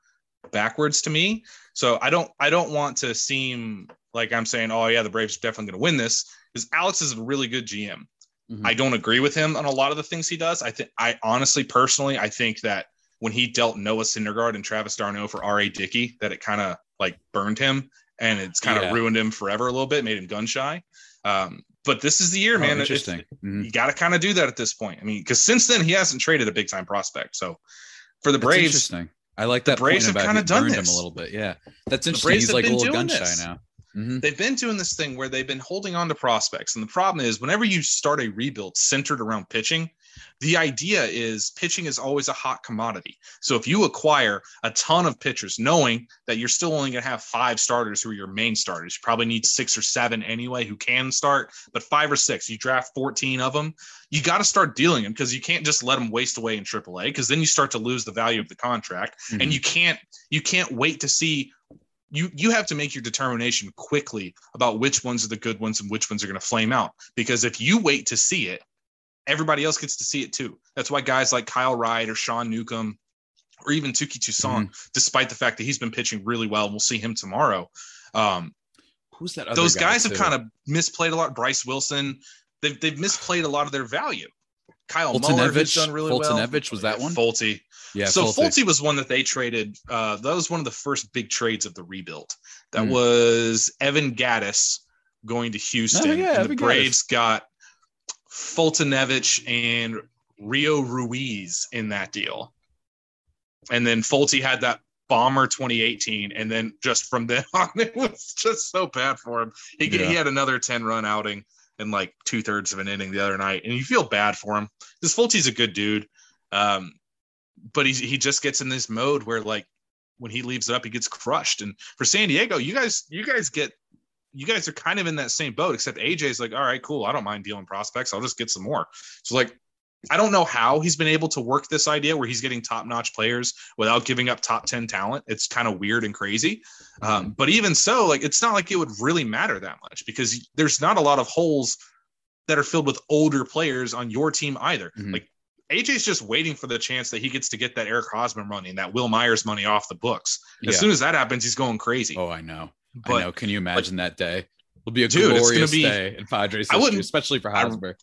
S2: backwards to me. So I don't I don't want to seem like I'm saying, oh yeah, the Braves are definitely going to win this because Alex is a really good GM.
S1: Mhm.
S2: I don't agree with him on a lot of the things he does. I think I honestly, personally, I think that when he dealt Noah Syndergaard and Travis d'Arnaud for R.A. Dickey, that it kind of like burned him and it's kind of
S1: Yeah.
S2: ruined him forever a little bit, made him gun shy. Um, but this is the year,
S1: Oh,
S2: man.
S1: Interesting Mhm.
S2: you got to kind of do that at this point. I mean, because since then he hasn't traded a big time prospect. So for the Braves,
S1: interesting I like
S2: the
S1: that
S2: Braves
S1: point
S2: have kinda
S1: he
S2: done this.
S1: a little bit yeah that's interesting
S2: Braves
S1: he's like a little gun shy
S2: this.
S1: now Mhm.
S2: they've been doing this thing where they've been holding on to prospects. And the problem is, whenever you start a rebuild centered around pitching, the idea is pitching is always a hot commodity. So if you acquire a ton of pitchers, knowing that you're still only going to have five starters who are your main starters, you probably need six or seven anyway who can start, but five or six, you draft 14 of them, you got to start dealing them because you can't just let them waste away in AAA because then you start to lose the value of the contract
S1: Mhm.
S2: and you can't you can't wait to see you you have to make your determination quickly about which ones are the good ones and which ones are going to flame out because if you wait to see it everybody else gets to see it too that's why guys like kyle wright or sean newcomb or even touki toussaint despite the fact that he's been pitching really well we'll see him tomorrow um,
S1: who's that other
S2: those
S1: guy,
S2: guys have kind of misplayed a lot bryce wilson they've, they've misplayed a lot of their value kyle muller has done really well
S1: Foltynewicz, was that one?
S2: Folty
S1: yeah
S2: so
S1: Folty.
S2: Folty was one that they traded. Uh, that was one of the first big trades of the rebuild. That
S1: Hmm.
S2: was Evan Gattis going to Houston,
S1: Oh, yeah,
S2: and
S1: Evan
S2: the Braves got Foltynewicz and Rio Ruiz in that deal. And then Folty had that bomber 2018, and then just from then [laughs] on, it was just so bad for him. He
S1: Yeah.
S2: he had another 10 run outing in like two thirds of an inning the other night, and you feel bad for him. This Fultzy's a good dude, um, but he he just gets in this mode where like when he leaves it up, he gets crushed. And for San Diego, you guys you guys get you guys are kind of in that same boat, except AJ's like, all right, cool. I don't mind dealing prospects. I'll just get some more. So like, I don't know how he's been able to work this idea where he's getting top notch players without giving up top 10 talent. It's kind of weird and crazy. Um, but even so, like, it's not like it would really matter that much because there's not a lot of holes that are filled with older players on your team either.
S1: Mhm.
S2: Like, AJ's just waiting for the chance that he gets to get that Eric Hosmer money and that Wil Myers money off the books. As
S1: Yeah.
S2: soon as that happens, he's going crazy.
S1: Oh, I know.
S2: But
S1: I know. Can you imagine that day? It'll be a
S2: Dude,
S1: glorious
S2: be-
S1: day in Padres
S2: I
S1: history,
S2: wouldn't-
S1: especially for Hosmer.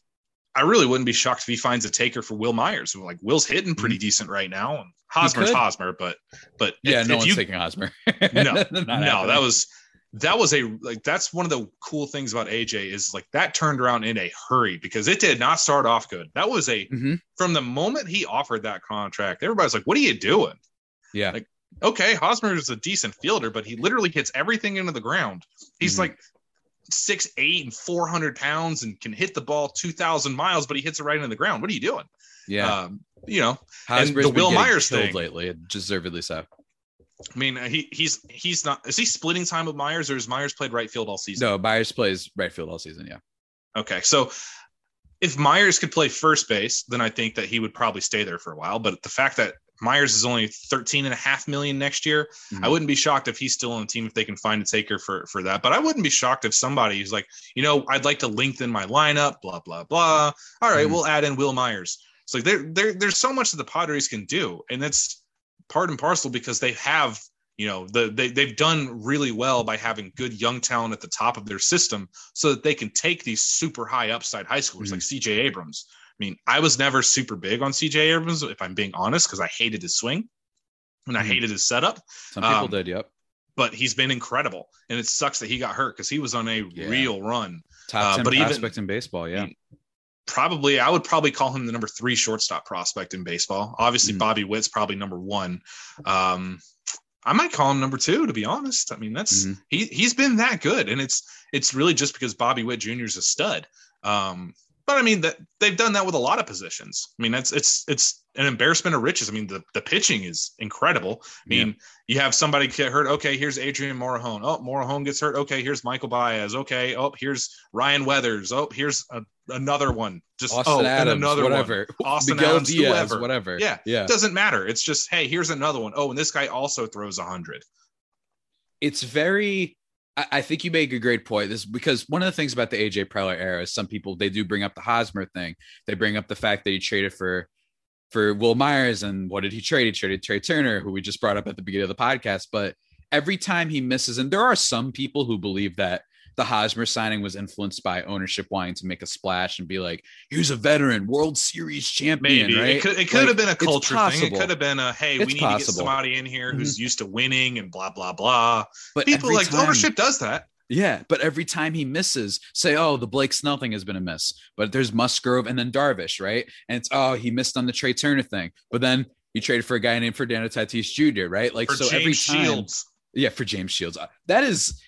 S2: I really wouldn't be shocked if he finds a taker for Wil Myers. Like Wil's hitting pretty decent right now, and Hosmer's. Hosmer, but but
S1: yeah,
S2: if,
S1: no
S2: if
S1: one's
S2: you,
S1: taking Hosmer. [laughs]
S2: no, [laughs] no,
S1: happening.
S2: that was that was a like that's one of the cool things about AJ is like that turned around in a hurry because it did not start off good. That was a
S1: Mhm.
S2: from the moment he offered that contract, everybody's like, "What are you doing?"
S1: Yeah.
S2: Like, okay, Hosmer is a decent fielder, but he literally hits everything into the ground. He's
S1: Mhm.
S2: like six eight and four hundred pounds and can hit the ball two thousand miles, but he hits it right into the ground. What are you doing?
S1: yeah.
S2: Um, you know,
S1: Hosmer's
S2: the
S1: been Wil
S2: Myers thing.
S1: lately, deservedly so.
S2: I mean, he he's he's not. Is he splitting time with Myers, or is Myers played right field all season?
S1: No, Myers plays right field all season. Yeah.
S2: Okay, so if Myers could play first base, then I think that he would probably stay there for a while. But the fact that Myers is only 13 and a half million next year,
S1: Mhm.
S2: I wouldn't be shocked if he's still on the team if they can find a taker for for that. But I wouldn't be shocked if somebody is like, you know, I'd like to lengthen my lineup, blah blah blah. All right,
S1: Mhm.
S2: we'll add in Wil Myers. It's like there there there's so much that the Padres can do, and that's part and parcel because they have you know the they, they've done really well by having good young talent at the top of their system so that they can take these super high upside high schoolers
S1: Mhm.
S2: like cj abrams i mean i was never super big on cj abrams if i'm being honest because i hated his swing and i
S1: Mhm.
S2: hated his setup
S1: Some people
S2: Um,
S1: did. Yep.
S2: but he's been incredible and it sucks that he got hurt because he was on a
S1: Yeah.
S2: real run
S1: Top
S2: uh,
S1: ten
S2: but even-
S1: prospect in baseball. Yeah.
S2: probably I would probably call him the number three shortstop prospect in baseball. Obviously,
S1: Mhm.
S2: Bobby Witt's probably number one. Um, I might call him number two, to be honest. I mean, that's
S1: Mhm.
S2: he he's been that good, and it's it's really just because Bobby Witt Jr. is a stud. Um, but I mean that they've done that with a lot of positions. I mean, that's it's it's an embarrassment of riches. I mean, the the pitching is incredible. I mean, you have somebody get hurt. Okay, here's Adrian Morejon. Oh, Morahone gets hurt. Okay, here's Michael Baez. Okay, oh, here's Ryan Weathers. Oh, here's a, another one. Just
S1: Austin
S2: oh, and
S1: Adams,
S2: another one.
S1: whatever. [laughs]
S2: Austin
S1: Miguel
S2: Adams,
S1: Diaz,
S2: whoever.
S1: whatever.
S2: Yeah.
S1: Yeah.
S2: It doesn't matter. It's just hey, here's another one. Oh, and this guy also throws a hundred.
S1: it's very I, think you make a great point. This because one of the things about the AJ Preller era is some people they do bring up the Hosmer thing. They bring up the fact that he traded for for Wil Myers and what did he trade? He traded Trea Turner, who we just brought up at the beginning of the podcast. But every time he misses, and there are some people who believe that the Hosmer signing was influenced by ownership wanting to make a splash and be like, here's a veteran, World Series champion,
S2: Maybe
S1: right?
S2: it could, it could
S1: Like,
S2: have been a culture thing. It could have been a hey,
S1: It's
S2: we need to get somebody in here who's mm-hmm. used to winning and blah blah blah.
S1: But
S2: People like
S1: time-
S2: ownership does that.
S1: Yeah, but every time he misses, say, oh, the Blake Snell thing has been a miss. But there's Musgrove and then Darvish, right? And it's oh, he missed on the Trea Turner thing. But then you traded for a guy named Fernando Tatis Jr., right? Like
S2: For
S1: so
S2: James
S1: every time,
S2: Shields.
S1: yeah, for James Shields. That is,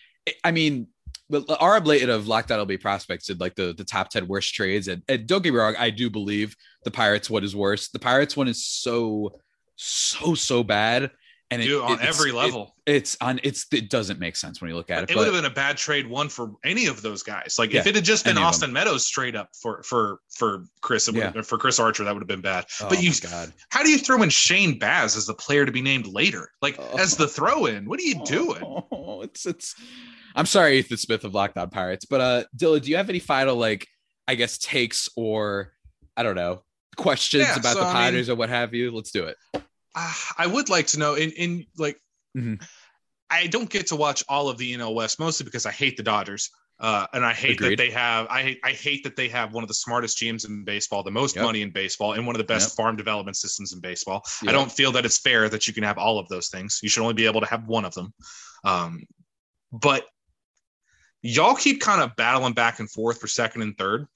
S1: I mean, but our Blated of Locked On MLB Prospects did like the, the top 10 worst trades. And, and don't get me wrong, I do believe the Pirates one is worse. The Pirates one is so, so, so bad. And it,
S2: Dude, on every
S1: it-
S2: level.
S1: it's on, it's, it doesn't make sense when you look at it.
S2: it would have been a bad trade one for any of those guys. Like if it had just been Austin Meadows straight up for for for Chris, it
S1: Yeah.
S2: for Chris Archer, that would have been bad.
S1: oh
S2: but you,
S1: God.
S2: how do you throw in Shane Baz as the player to be named later, like
S1: Oh.
S2: as the throw in? What are you doing?
S1: Oh, it's it's. I'm sorry, Ethan Smith of Locked On Pirates, but uh, Dilla, do you have any final like, I guess, takes or I don't know questions
S2: Yeah,
S1: about
S2: so,
S1: the
S2: I mean-
S1: Pirates or what have you? Let's do it.
S2: Uh, I would like to know in in like
S1: Mhm.
S2: I don't get to watch all of the NL West mostly because I hate the Dodgers. Uh, and I hate
S1: Agreed.
S2: that they have I hate, I hate that they have one of the smartest GMs in baseball, the most
S1: Yep.
S2: money in baseball, and one of the best
S1: Yep.
S2: farm development systems in baseball. I don't feel that it's fair that you can have all of those things. You should only be able to have one of them. Um, but y'all keep kind of battling back and forth for second and third.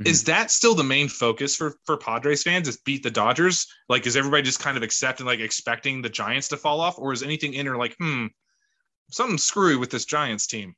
S1: Mhm.
S2: Is that still the main focus for for Padres fans? Is beat the Dodgers? Like, is everybody just kind of accepting, like, expecting the Giants to fall off, or is anything in or like, hmm, something screwy with this Giants team?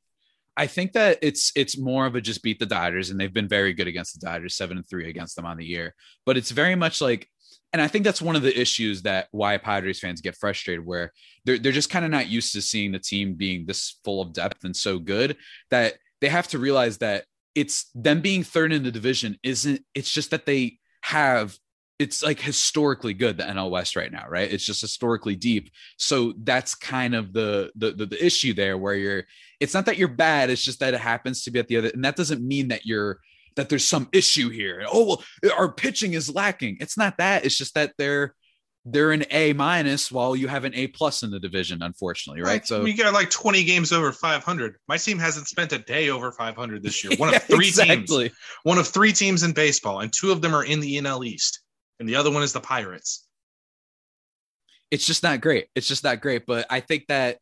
S1: I think that it's it's more of a just beat the Dodgers, and they've been very good against the Dodgers, seven and three against them on the year. But it's very much like, and I think that's one of the issues that why Padres fans get frustrated, where they're they're just kind of not used to seeing the team being this full of depth and so good that they have to realize that it's them being third in the division isn't. It's just that they have. It's like historically good the NL West right now, right? It's just historically deep. So that's kind of the the the, the issue there, where you're it's not that you're bad it's just that it happens to be at the other and that doesn't mean that you're that there's some issue here oh well our pitching is lacking it's not that it's just that they're they're an a minus while you have an a plus in the division unfortunately right
S2: Like,
S1: so
S2: we got like 20 games over 500. My team hasn't spent a day over 500 this year. [laughs] One of three teams. One of three teams in baseball, and two of them are in the NL East, and the other one is the Pirates.
S1: it's just not great. It's just not great. But I think that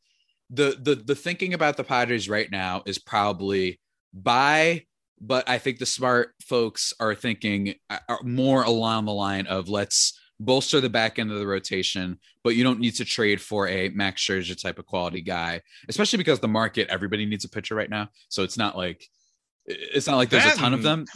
S1: the the the thinking about the Padres right now is probably buy, but I think the smart folks are thinking uh, are more along the line of let's bolster the back end of the rotation, but you don't need to trade for a Max Scherzer type of quality guy, especially because the market everybody needs a pitcher right now. So it's not like it's not like there's
S2: That
S1: a ton of them. [laughs]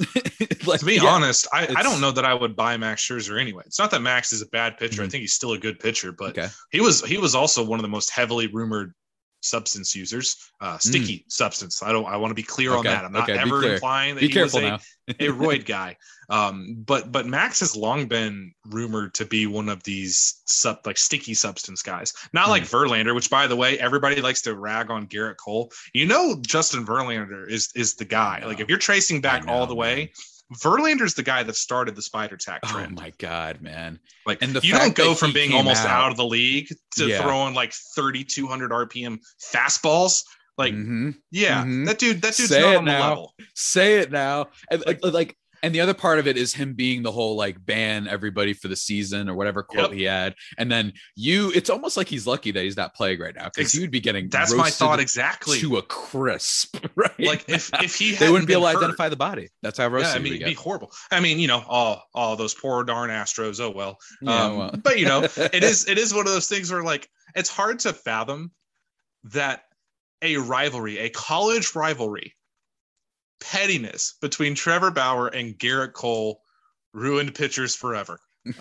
S1: Like,
S2: To be
S1: yeah,
S2: honest, I, I don't know that I would buy Max Scherzer anyway. It's not that Max is a bad pitcher. I
S1: Mhm.
S2: think he's still a good pitcher, but
S1: Okay.
S2: he was he was also one of the most heavily rumored substance users, uh, sticky substance. I don't. I want to be clear on
S1: Mm.
S2: That. I'm not
S1: okay,
S2: ever implying that
S1: Be
S2: he was a, a [laughs] roid guy. Um, but but Max has long been rumored to be one of these sub like sticky substance guys. Not like Verlander, which by the way, everybody likes to rag on Gerrit Cole. You know, Justin Verlander is is the guy. Like if you're tracing back all the way, Verlander's the guy that started the spider tack
S1: Oh my god, man!
S2: like
S1: and the
S2: you don't go from being almost
S1: out-
S2: out. of the league to
S1: Yeah.
S2: throwing like 3200 RPM fastballs. Like
S1: Mhm.
S2: yeah,
S1: Mhm.
S2: that dude that dude's
S1: Say
S2: not on the
S1: now.
S2: level.
S1: say it now and like, like and the other part of it is him being the whole like ban everybody for the season or whatever quote
S2: Yep.
S1: he had and then you it's almost like he's lucky that he's not playing right now because you'd be getting
S2: That's my thought exactly.
S1: to a crisp [laughs] right
S2: Like if if he
S1: they wouldn't be able to identify the body that's how
S2: Yeah, I mean,
S1: would
S2: it'd be horrible. I mean, you know, all all those poor darn Astros. Oh well.
S1: Yeah,
S2: Um,
S1: well.
S2: but you know, it is [laughs] it is one of those things where like it's hard to fathom that a rivalry, a college rivalry, pettiness between Trevor Bauer and Gerrit Cole ruined pitchers forever. [laughs]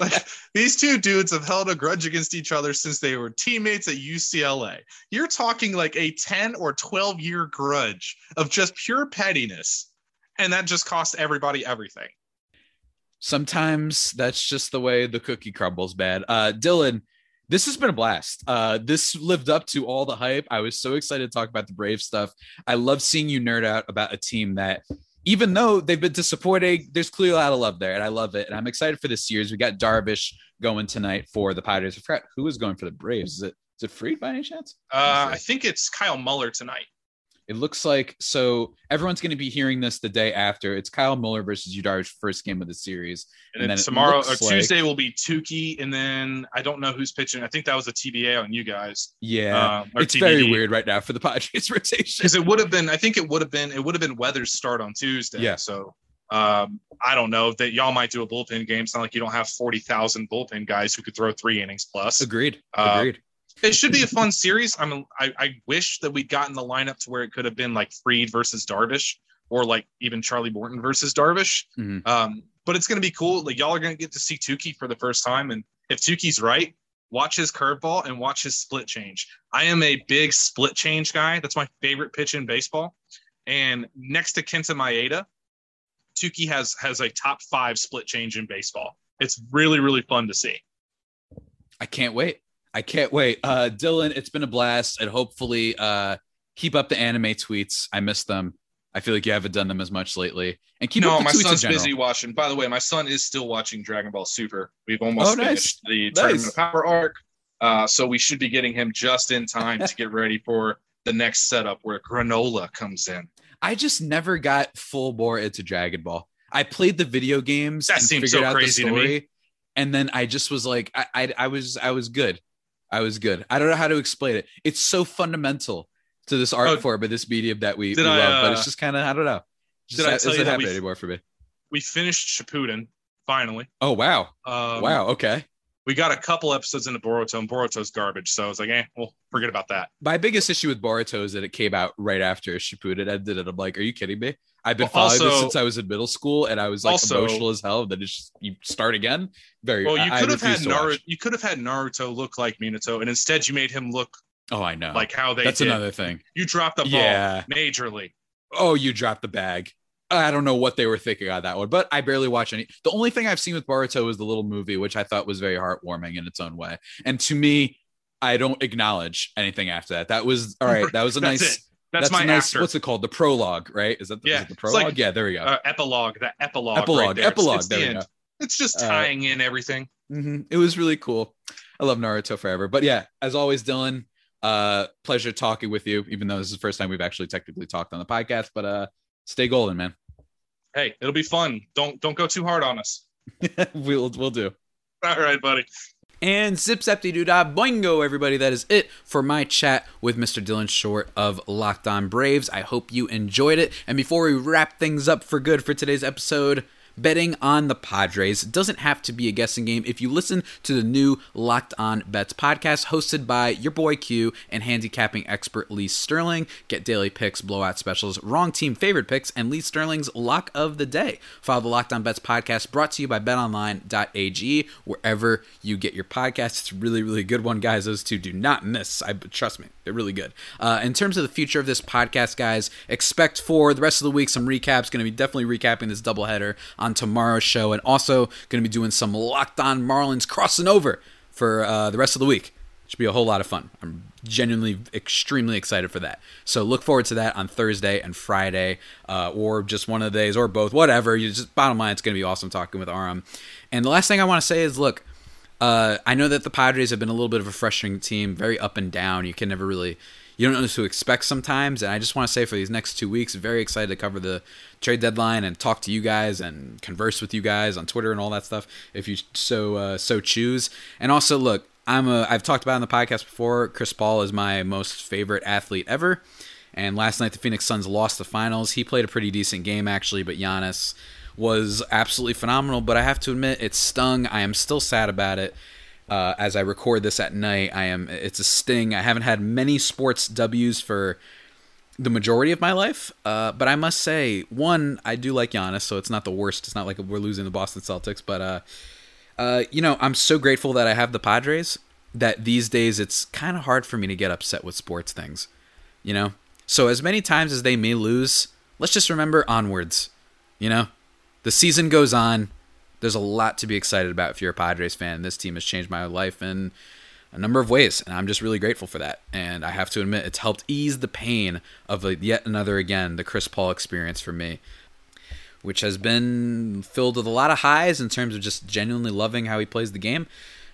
S2: Like, these two dudes have held a grudge against each other since they were teammates at UCLA. You're talking like a 10 or 12 year grudge of just pure pettiness. And that just cost everybody everything.
S1: sometimes that's just the way the cookie crumbles bad uh dylan this has been a blast. Uh this lived up to all the hype. I was so excited to talk about the brave stuff. I love seeing you nerd out about a team that even though they've been disappointing there's clearly a lot of love there and i love it and i'm excited for this series. We got darvish going tonight for the padres i forgot who is going for the braves. Is it is it Fried by any chance?
S2: Uh, I think it's Kyle Muller tonight.
S1: It looks like so everyone's going to be hearing this the day after. It's Kyle Muller versus Yu Darvish first game of the series.
S2: And,
S1: And
S2: then
S1: then
S2: tomorrow or
S1: looks like-
S2: Tuesday will be Touki. And then I don't know who's pitching. I think that was a TBA on you guys.
S1: Yeah,
S2: Um,
S1: it's very weird right now for the [laughs] Padres rotation.
S2: because it would have been. I think it would have been. It would have been Weather's start on Tuesday.
S1: Yeah.
S2: So um, I don't know that y'all might do a bullpen game. It's not like you don't have forty thousand bullpen guys who could throw three innings plus.
S1: Agreed.
S2: Uh,
S1: Agreed.
S2: It should be a fun series. I'm. I, I wish that we'd gotten the lineup to where it could have been like Fried versus Darvish, or like even Charlie Morton versus Darvish.
S1: Mhm.
S2: Um, but it's going to be cool. Like y'all are going to get to see Touki for the first time, and if Touki's right, watch his curveball and watch his split change. I am a big split change guy. That's my favorite pitch in baseball. And next to Kenta Maeda, Touki has has a top five split change in baseball. It's really really fun to see.
S1: I can't wait. I can't wait. Uh, Dylan, it's been a blast, and hopefully, uh, keep up the anime tweets. I miss them. I feel like you haven't done them as much lately. And keep
S2: no,
S1: up the
S2: my son's busy watching. By the way, my son is still watching Dragon Ball Super. We've almost
S1: Oh, nice.
S2: finished the
S1: Nice.
S2: Tournament of Power arc, uh, so we should be getting him just in time to get ready for the next setup where Granolah comes in.
S1: I just never got full bore into Dragon Ball. I played the video games
S2: That
S1: and
S2: seems
S1: figured
S2: so
S1: out
S2: crazy
S1: the
S2: to me.
S1: story, and then I just was like, I, I, I was, I was good. I was good. I don't know how to explain it. It's so fundamental to this art
S2: Oh,
S1: form, but this medium that we, we
S2: I,
S1: love, but
S2: uh,
S1: it's just kind of, I don't know. Just
S2: Did I tell
S1: doesn't
S2: you that
S1: happen
S2: we-
S1: anymore for me.
S2: We finished Shippuden finally.
S1: Oh wow,
S2: Um,
S1: wow, okay.
S2: We got a couple episodes into Boruto, and Boruto's garbage. So I was like, eh, well, forget about that.
S1: My biggest issue with Boruto is that it came out right after Shippuden ended, and I'm like, are you kidding me? I've been
S2: Well,
S1: following this since I was in middle school, and I was like
S2: Also-
S1: emotional as hell. Then it's just you start again. Very.
S2: Well, you
S1: I- I
S2: could have had
S1: refuse to watch.
S2: Naruto. You could have had Naruto look like Minato, and instead you made him look
S1: Oh, I know.
S2: like how they
S1: That's
S2: did.
S1: another thing.
S2: You dropped the ball
S1: Yeah.
S2: majorly.
S1: Oh, you dropped the bag. I don't know what they were thinking on that one, but I barely watch any. The only thing I've seen with Boruto was the little movie, which I thought was very heartwarming in its own way. And to me, I don't acknowledge anything after that. That was all right. That was a [laughs]
S2: That's
S1: nice.
S2: it. That's, my
S1: a nice.
S2: after
S1: What's it called? The prologue, right? Is that the, is
S2: Yeah,
S1: it the prologue?
S2: like,
S1: yeah, there we go.
S2: uh, epilogue. That epilogue.
S1: Epilogue,
S2: Right there. It's-
S1: epilogue,
S2: It's,
S1: there
S2: the
S1: we
S2: end.
S1: go.
S2: It's just
S1: Uh,
S2: tying in everything.
S1: hmm It was really cool. I love Naruto forever. But yeah, as always, Dylan, uh, pleasure talking with you, even though this is the first time we've actually technically talked on the podcast. But uh, stay golden, man.
S2: Hey, it'll be fun. Don't don't go too hard on us. [laughs]
S1: we'll we'll do.
S2: All right, buddy.
S1: And zip zapty doo dah boingo, everybody. That is it for my chat with Mr. Dylan Short of Locked On Braves. I hope you enjoyed it. And before we wrap things up for good for today's episode, betting on the Padres doesn't have to be a guessing game. If you listen to the new Locked On Bets podcast hosted by your boy Q and handicapping expert Lee Sterling, get daily picks, blowout specials, wrong team favorite picks, and Lee Sterling's lock of the day. Follow the Locked On Bets podcast brought to you by betonline.ag wherever you get your podcasts. It's a really, really good one, guys. Those two do not miss. I trust me, really good. Uh, in terms of the future of this podcast, guys, expect for the rest of the week some recaps. Going to be definitely recapping this doubleheader on tomorrow's show, and also going to be doing some Locked On Marlins crossing over for uh, the rest of the week. Should be a whole lot of fun. I'm genuinely extremely excited for that. So look forward to that on Thursday and Friday, uh, or just one of the days, or both, whatever. You just bottom line, it's going to be awesome talking with Aram. And the last thing I want to say is, look, uh, I know that the Padres have been a little bit of a frustrating team, very up and down. You can never really, you don't know what to expect sometimes. And I just want to say for these next two weeks, very excited to cover the trade deadline and talk to you guys and converse with you guys on Twitter and all that stuff if you so uh, so choose. And also, look, I'm a I've talked about on the podcast before. Chris Paul is my most favorite athlete ever. And last night the Phoenix Suns lost the finals. He played a pretty decent game actually, but Giannis was absolutely phenomenal. But I have to admit, it stung. I am still sad about it. Uh, as I record this at night, I am. It's a sting. I haven't had many sports W's for the majority of my life. Uh, but I must say, one, I do like Giannis, so it's not the worst. It's not like we're losing the Boston Celtics, but uh, uh, you know, I'm so grateful that I have the Padres. That these days it's kind of hard for me to get upset with sports things, you know. So as many times as they may lose, let's just remember onwards. You know, the season goes on. There's a lot to be excited about if you're a Padres fan. This team has changed my life in a number of ways, and I'm just really grateful for that. And I have to admit, it's helped ease the pain of yet another again the Chris Paul experience for me, which has been filled with a lot of highs in terms of just genuinely loving how he plays the game,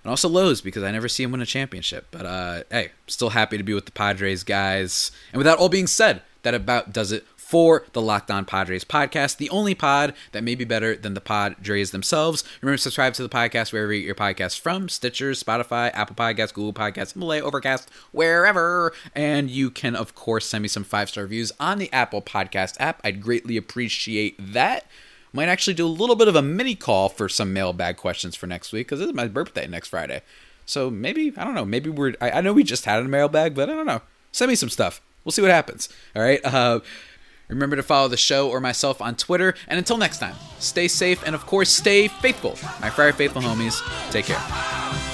S1: and also lows because I never see him win a championship. But uh, hey, still happy to be with the Padres guys. And with that all being said, that about does it for the Locked On Padres podcast, the only pod that may be better than the Padres themselves. Remember to subscribe to the podcast wherever you get your podcasts from Stitcher, Spotify, Apple Podcasts, Google Podcasts, Himalaya, Overcast, wherever. And you can, of course, send me some five star reviews on the Apple Podcast app. I'd greatly appreciate that. Might actually do a little bit of a mini call for some mailbag questions for next week because it's my birthday next Friday. So maybe, I don't know, maybe we're, I, I know we just had a mailbag, but I don't know. Send me some stuff. We'll see what happens. All right. Uh, Remember to follow the show or myself on Twitter. And until next time, stay safe and, of course, stay faithful. My Friar Faithful homies, take care.